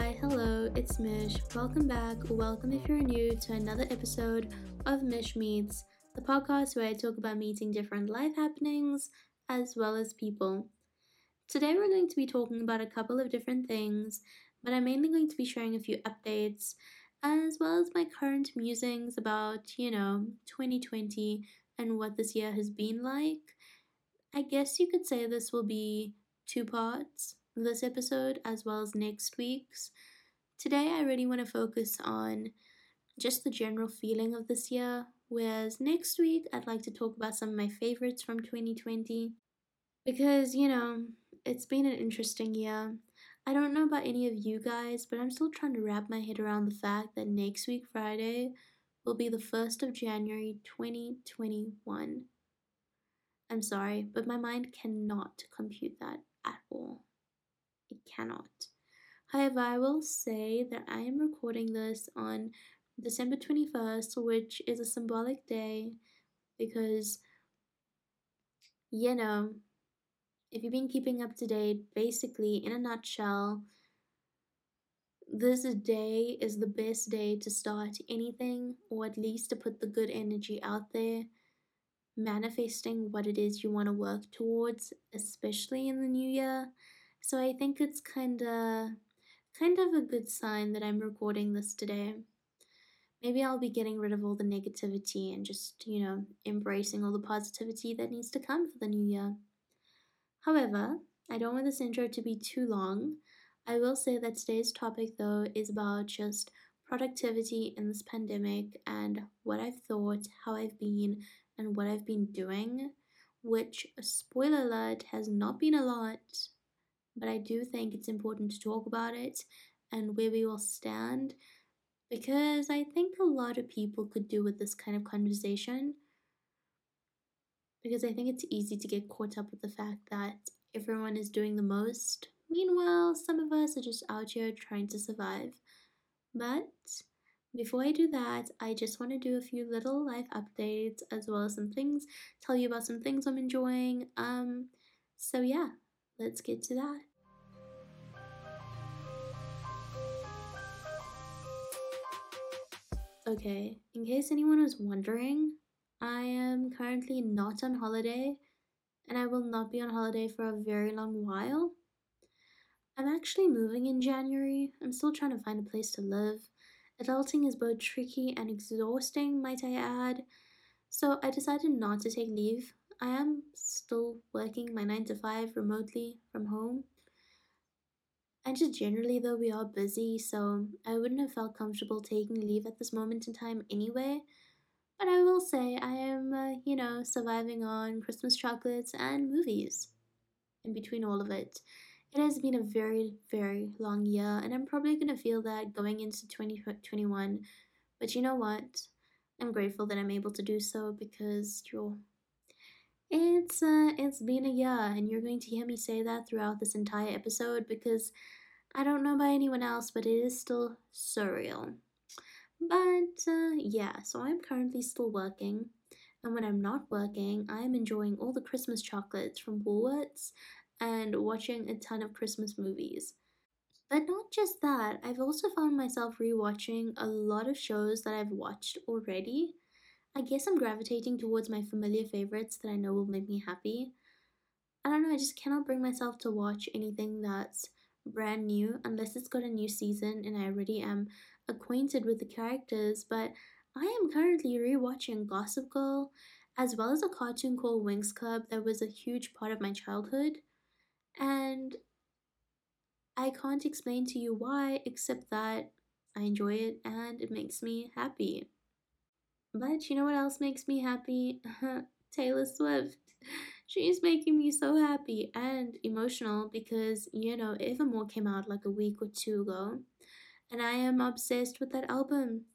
Hi, hello, it's Mish. Welcome back, welcome if you're new to another episode of Mish Meets, the podcast where I talk about meeting different life happenings as well as people. Today we're going to be talking about a couple of different things, but I'm mainly going to be sharing a few updates as well as my current musings about, you know, 2020 and what this year has been like. I guess you could say this will be two parts this episode as well as next week's. Today, I really want to focus on just the general feeling of this year, whereas next week, I'd like to talk about some of my favorites from 2020. Because, you know, it's been an interesting year. I don't know about any of you guys, but I'm still trying to wrap my head around the fact that next week, Friday, will be the 1st of January 2021. I'm sorry, but my mind cannot compute that at all. It cannot. However, I will say that I am recording this on December 21st, which is a symbolic day because, you know, if you've been keeping up to date, basically, in a nutshell, this day is the best day to start anything, or at least to put the good energy out there, manifesting what it is you want to work towards, especially in the new year. So I think it's kind of kind of a good sign that I'm recording this today. Maybe I'll be getting rid of all the negativity and just, you know, embracing all the positivity that needs to come for the new year. However, I don't want this intro to be too long. I will say that today's topic, though, is about just productivity in this pandemic and what I've thought, how I've been, and what I've been doing, which, spoiler alert, has not been a lot but I do think it's important to talk about it and where we will stand because I think a lot of people could do with this kind of conversation. Because I think it's easy to get caught up with the fact that everyone is doing the most. Meanwhile, some of us are just out here trying to survive. But before I do that, I just want to do a few little life updates as well as some things, tell you about some things I'm enjoying. Um, so yeah, let's get to that. Okay, in case anyone was wondering, I am currently not on holiday and I will not be on holiday for a very long while. I'm actually moving in January. I'm still trying to find a place to live. Adulting is both tricky and exhausting, might I add. So I decided not to take leave. I am still working my 9 to 5 remotely from home. And just generally, though, we are busy, so I wouldn't have felt comfortable taking leave at this moment in time anyway. But I will say, I am, uh, you know, surviving on Christmas chocolates and movies. In between all of it, it has been a very, very long year, and I'm probably going to feel that going into 2021. But you know what? I'm grateful that I'm able to do so because you're. It's uh, it's been a year, and you're going to hear me say that throughout this entire episode because I don't know about anyone else, but it is still surreal. But uh, yeah, so I'm currently still working, and when I'm not working, I am enjoying all the Christmas chocolates from Woolworths and watching a ton of Christmas movies. But not just that, I've also found myself rewatching a lot of shows that I've watched already. I guess I'm gravitating towards my familiar favorites that I know will make me happy. I don't know, I just cannot bring myself to watch anything that's brand new unless it's got a new season and I already am acquainted with the characters. But I am currently rewatching Gossip Girl as well as a cartoon called Winx Club that was a huge part of my childhood. And I can't explain to you why, except that I enjoy it and it makes me happy. But you know what else makes me happy? Taylor Swift. She's making me so happy and emotional because, you know, Evermore came out like a week or two ago, and I am obsessed with that album.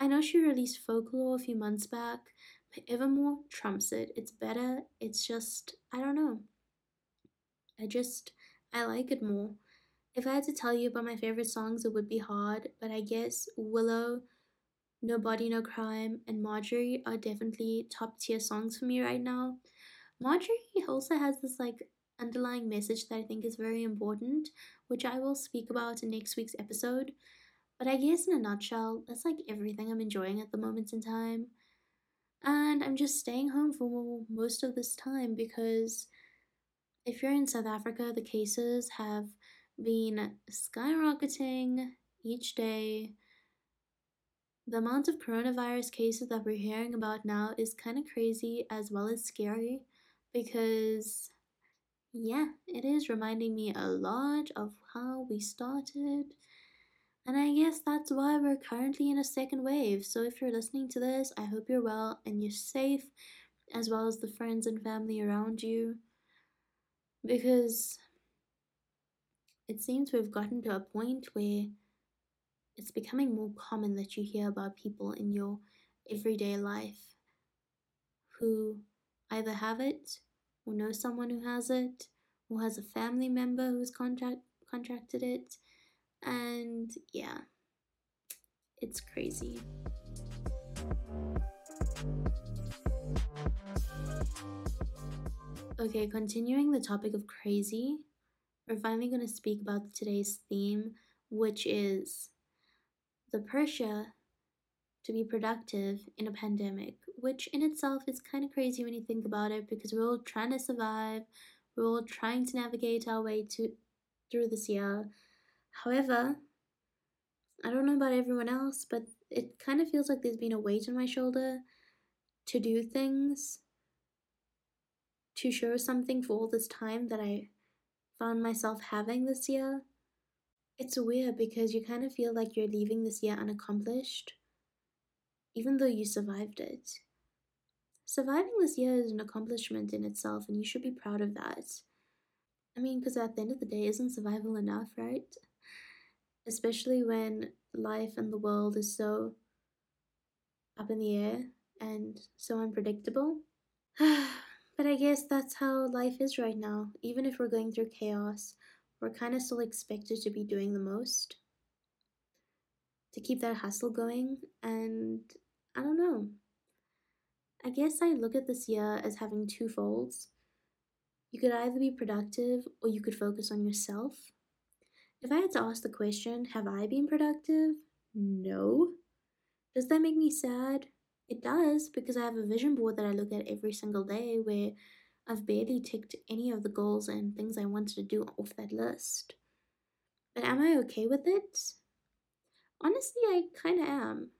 I know she released Folklore a few months back, but Evermore trumps it. It's better. It's just, I don't know. I just, I like it more. If I had to tell you about my favorite songs, it would be hard, but I guess Willow, No Body, No Crime, and Marjorie are definitely top tier songs for me right now. Marjorie also has this like underlying message that I think is very important, which I will speak about in next week's episode. But I guess in a nutshell, that's like everything I'm enjoying at the moment in time. And I'm just staying home for most of this time because if you're in South Africa, the cases have been skyrocketing each day. The amount of coronavirus cases that we're hearing about now is kind of crazy as well as scary because, yeah, it is reminding me a lot of how we started. And I guess that's why we're currently in a second wave. So if you're listening to this, I hope you're well and you're safe, as well as the friends and family around you. Because it seems we've gotten to a point where it's becoming more common that you hear about people in your everyday life who either have it or know someone who has it or has a family member who's contract contracted it. And yeah it's crazy. Okay continuing the topic of crazy we're finally going to speak about today's theme which is the pressure to be productive in a pandemic, which in itself is kind of crazy when you think about it because we're all trying to survive, we're all trying to navigate our way to through this year. However, I don't know about everyone else, but it kind of feels like there's been a weight on my shoulder to do things, to show something for all this time that I found myself having this year. It's weird because you kind of feel like you're leaving this year unaccomplished, even though you survived it. Surviving this year is an accomplishment in itself, and you should be proud of that. I mean, because at the end of the day, isn't survival enough, right? Especially when life and the world is so up in the air and so unpredictable. but I guess that's how life is right now, even if we're going through chaos we're kind of still expected to be doing the most to keep that hustle going. And I don't know. I guess I look at this year as having two folds. You could either be productive or you could focus on yourself. If I had to ask the question, have I been productive? No. Does that make me sad? It does because I have a vision board that I look at every single day where I've barely ticked any of the goals and things I wanted to do off that list. But am I okay with it? Honestly, I kind of am.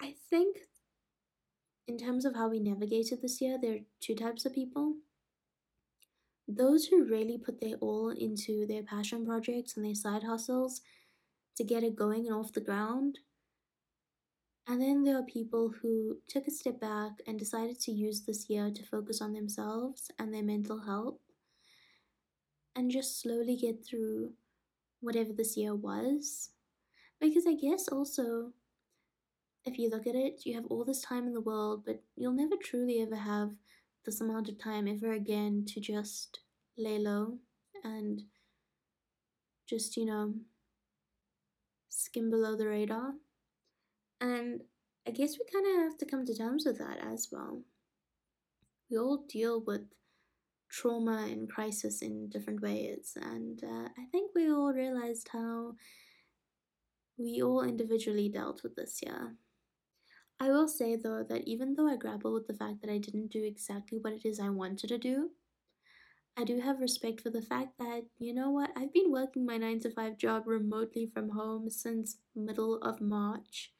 I think, in terms of how we navigated this year, there are two types of people. Those who really put their all into their passion projects and their side hustles to get it going and off the ground and then there are people who took a step back and decided to use this year to focus on themselves and their mental health and just slowly get through whatever this year was. Because I guess also, if you look at it, you have all this time in the world, but you'll never truly ever have this amount of time ever again to just lay low and just, you know, skim below the radar. And I guess we kind of have to come to terms with that as well. We all deal with trauma and crisis in different ways, and uh, I think we all realized how we all individually dealt with this year. I will say though that even though I grapple with the fact that I didn't do exactly what it is I wanted to do, I do have respect for the fact that, you know what, I've been working my 9 to 5 job remotely from home since middle of March.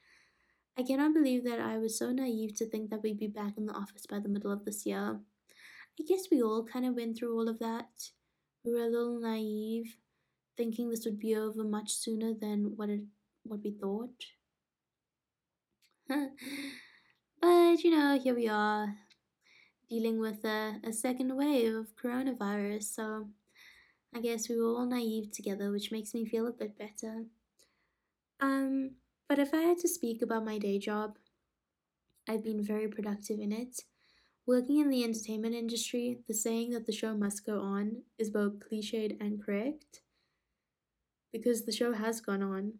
I cannot believe that I was so naive to think that we'd be back in the office by the middle of this year. I guess we all kind of went through all of that. We were a little naive, thinking this would be over much sooner than what it what we thought. but you know, here we are, dealing with a, a second wave of coronavirus. So I guess we were all naive together, which makes me feel a bit better. Um, but if I had to speak about my day job, I've been very productive in it. Working in the entertainment industry, the saying that the show must go on is both cliched and correct. Because the show has gone on.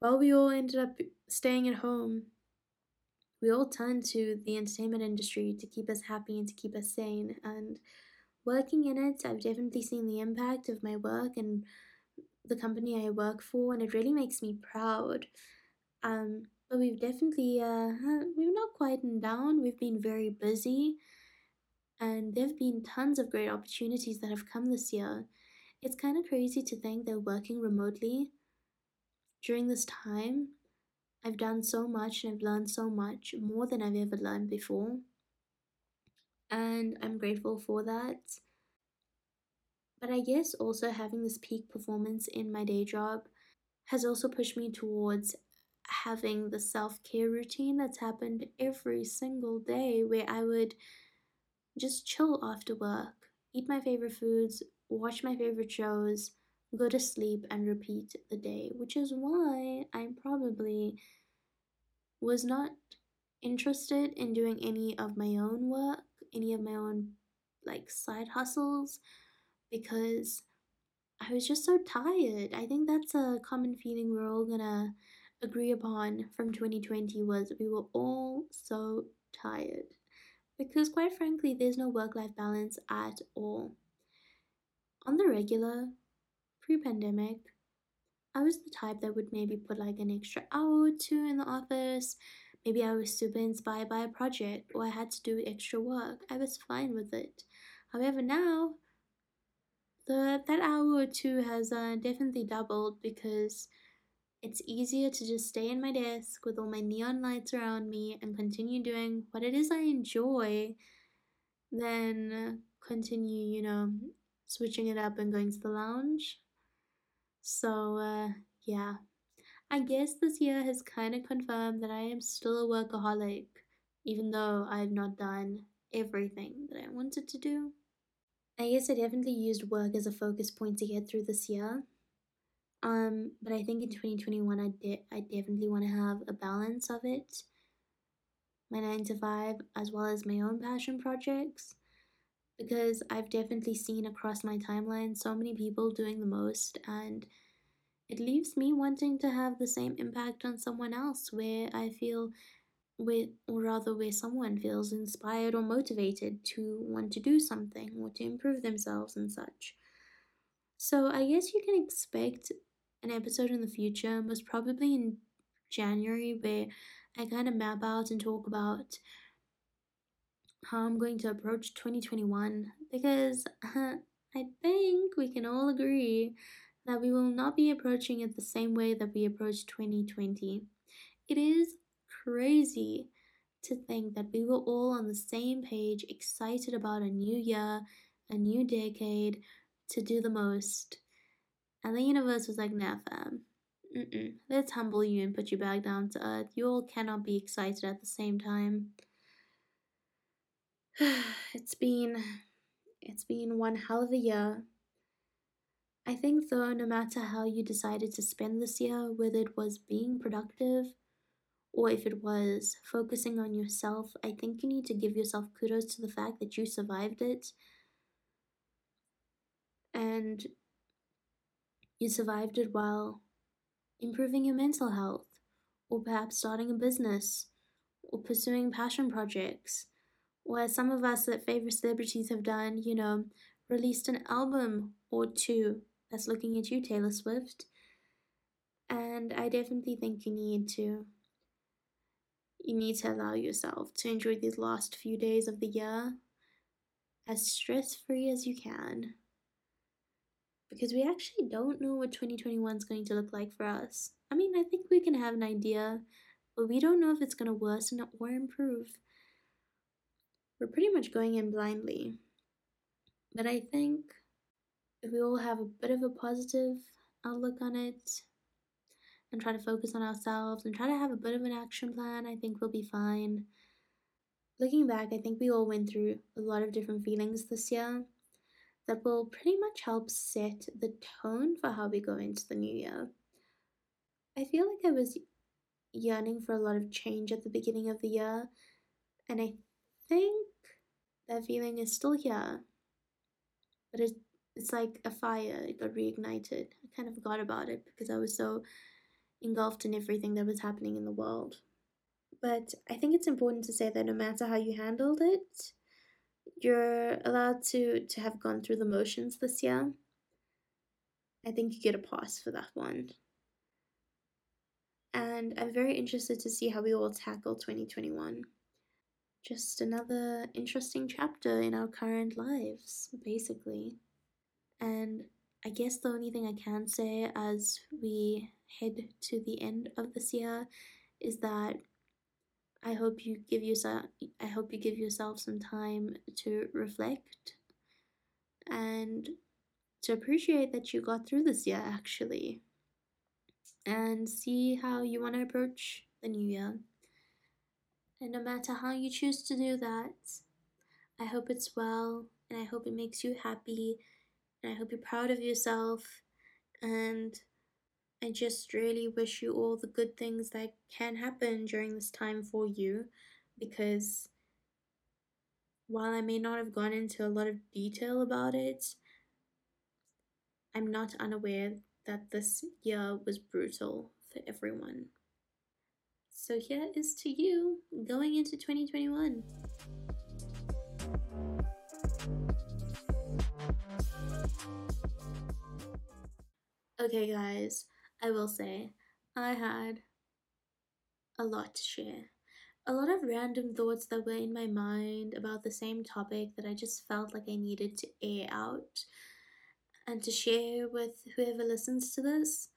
While we all ended up staying at home, we all turned to the entertainment industry to keep us happy and to keep us sane. And working in it, I've definitely seen the impact of my work and the company I work for, and it really makes me proud. Um, but we've definitely uh, we've not quietened down. We've been very busy, and there've been tons of great opportunities that have come this year. It's kind of crazy to think that working remotely during this time, I've done so much and I've learned so much more than I've ever learned before. And I'm grateful for that. But I guess also having this peak performance in my day job has also pushed me towards having the self care routine that's happened every single day where I would just chill after work, eat my favorite foods, watch my favorite shows, go to sleep, and repeat the day, which is why I probably was not interested in doing any of my own work, any of my own like side hustles, because I was just so tired. I think that's a common feeling we're all gonna agree upon from 2020 was we were all so tired. Because quite frankly, there's no work life balance at all. On the regular, pre pandemic, I was the type that would maybe put like an extra hour or two in the office. Maybe I was super inspired by a project or I had to do extra work. I was fine with it. However, now the that hour or two has uh, definitely doubled because it's easier to just stay in my desk with all my neon lights around me and continue doing what it is I enjoy than continue, you know, switching it up and going to the lounge. So, uh, yeah. I guess this year has kind of confirmed that I am still a workaholic, even though I've not done everything that I wanted to do. I guess I definitely used work as a focus point to get through this year. Um, but I think in 2021, I did. I definitely want to have a balance of it. My nine to five, as well as my own passion projects, because I've definitely seen across my timeline so many people doing the most, and it leaves me wanting to have the same impact on someone else, where I feel, with or rather, where someone feels inspired or motivated to want to do something or to improve themselves and such. So I guess you can expect an episode in the future, most probably in January, where I kind of map out and talk about how I'm going to approach 2021 because uh, I think we can all agree that we will not be approaching it the same way that we approached 2020. It is crazy to think that we were all on the same page, excited about a new year, a new decade, to do the most. And the universe was like, nah, fam. Mm-mm. Let's humble you and put you back down to earth. You all cannot be excited at the same time. it's been it's been one hell of a year. I think though no matter how you decided to spend this year, whether it was being productive or if it was focusing on yourself, I think you need to give yourself kudos to the fact that you survived it. And you survived it while improving your mental health, or perhaps starting a business, or pursuing passion projects, or some of us that favorite celebrities have done, you know, released an album or two. That's looking at you, Taylor Swift. And I definitely think you need to. You need to allow yourself to enjoy these last few days of the year as stress free as you can because we actually don't know what 2021 is going to look like for us. I mean, I think we can have an idea, but we don't know if it's going to worsen or improve. We're pretty much going in blindly. But I think if we all have a bit of a positive outlook on it and try to focus on ourselves and try to have a bit of an action plan, I think we'll be fine. Looking back, I think we all went through a lot of different feelings this year that will pretty much help set the tone for how we go into the new year. I feel like I was yearning for a lot of change at the beginning of the year, and I think that feeling is still here. But it, it's like a fire, it got reignited. I kind of forgot about it because I was so engulfed in everything that was happening in the world. But I think it's important to say that no matter how you handled it, you're allowed to to have gone through the motions this year. I think you get a pass for that one. And I'm very interested to see how we all tackle 2021. Just another interesting chapter in our current lives, basically. And I guess the only thing I can say as we head to the end of this year is that I hope you give yourself I hope you give yourself some time to reflect and to appreciate that you got through this year actually and see how you want to approach the new year. And no matter how you choose to do that, I hope it's well and I hope it makes you happy and I hope you're proud of yourself and I just really wish you all the good things that can happen during this time for you because while I may not have gone into a lot of detail about it, I'm not unaware that this year was brutal for everyone. So here is to you going into 2021. Okay, guys, I will say, I had a lot to share. A lot of random thoughts that were in my mind about the same topic that I just felt like I needed to air out and to share with whoever listens to this.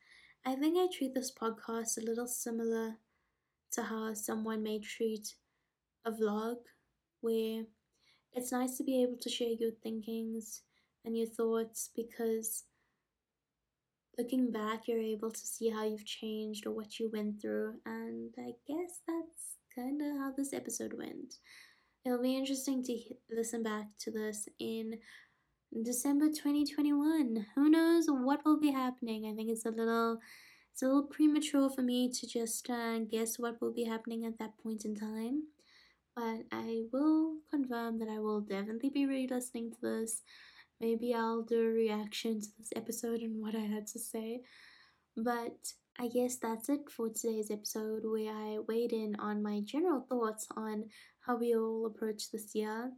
I think I treat this podcast a little similar to how someone may treat a vlog, where it's nice to be able to share your thinkings and your thoughts because looking back, you're able to see how you've changed or what you went through. And I guess that's kind of how this episode went. It'll be interesting to listen back to this in December 2021. Who knows what will be happening? I think it's a little it's a little premature for me to just uh, guess what will be happening at that point in time. But I will confirm that I will definitely be re-listening to this Maybe I'll do a reaction to this episode and what I had to say. But I guess that's it for today's episode, where I weighed in on my general thoughts on how we all approach this year.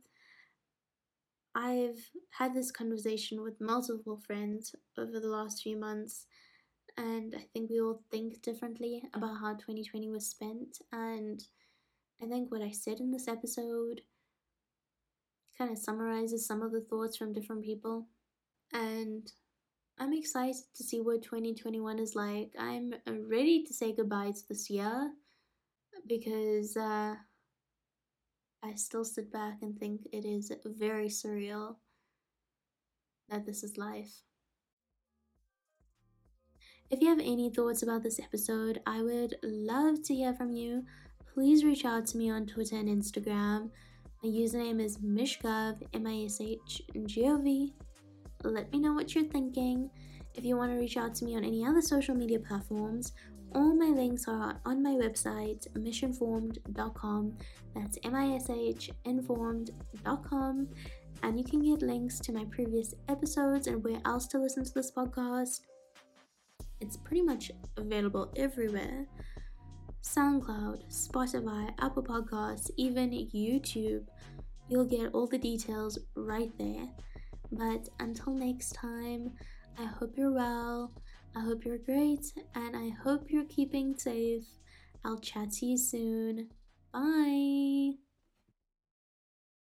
I've had this conversation with multiple friends over the last few months, and I think we all think differently about how 2020 was spent. And I think what I said in this episode kind of summarizes some of the thoughts from different people. And I'm excited to see what 2021 is like. I'm ready to say goodbye to this year because uh, I still sit back and think it is very surreal that this is life. If you have any thoughts about this episode, I would love to hear from you. Please reach out to me on Twitter and Instagram. My username is Mishgov, M I S H G O V. Let me know what you're thinking. If you want to reach out to me on any other social media platforms, all my links are on my website, mishinformed.com. That's M I S H informed.com. And you can get links to my previous episodes and where else to listen to this podcast. It's pretty much available everywhere. SoundCloud, Spotify, Apple Podcasts, even YouTube. You'll get all the details right there. But until next time, I hope you're well, I hope you're great, and I hope you're keeping safe. I'll chat to you soon. Bye.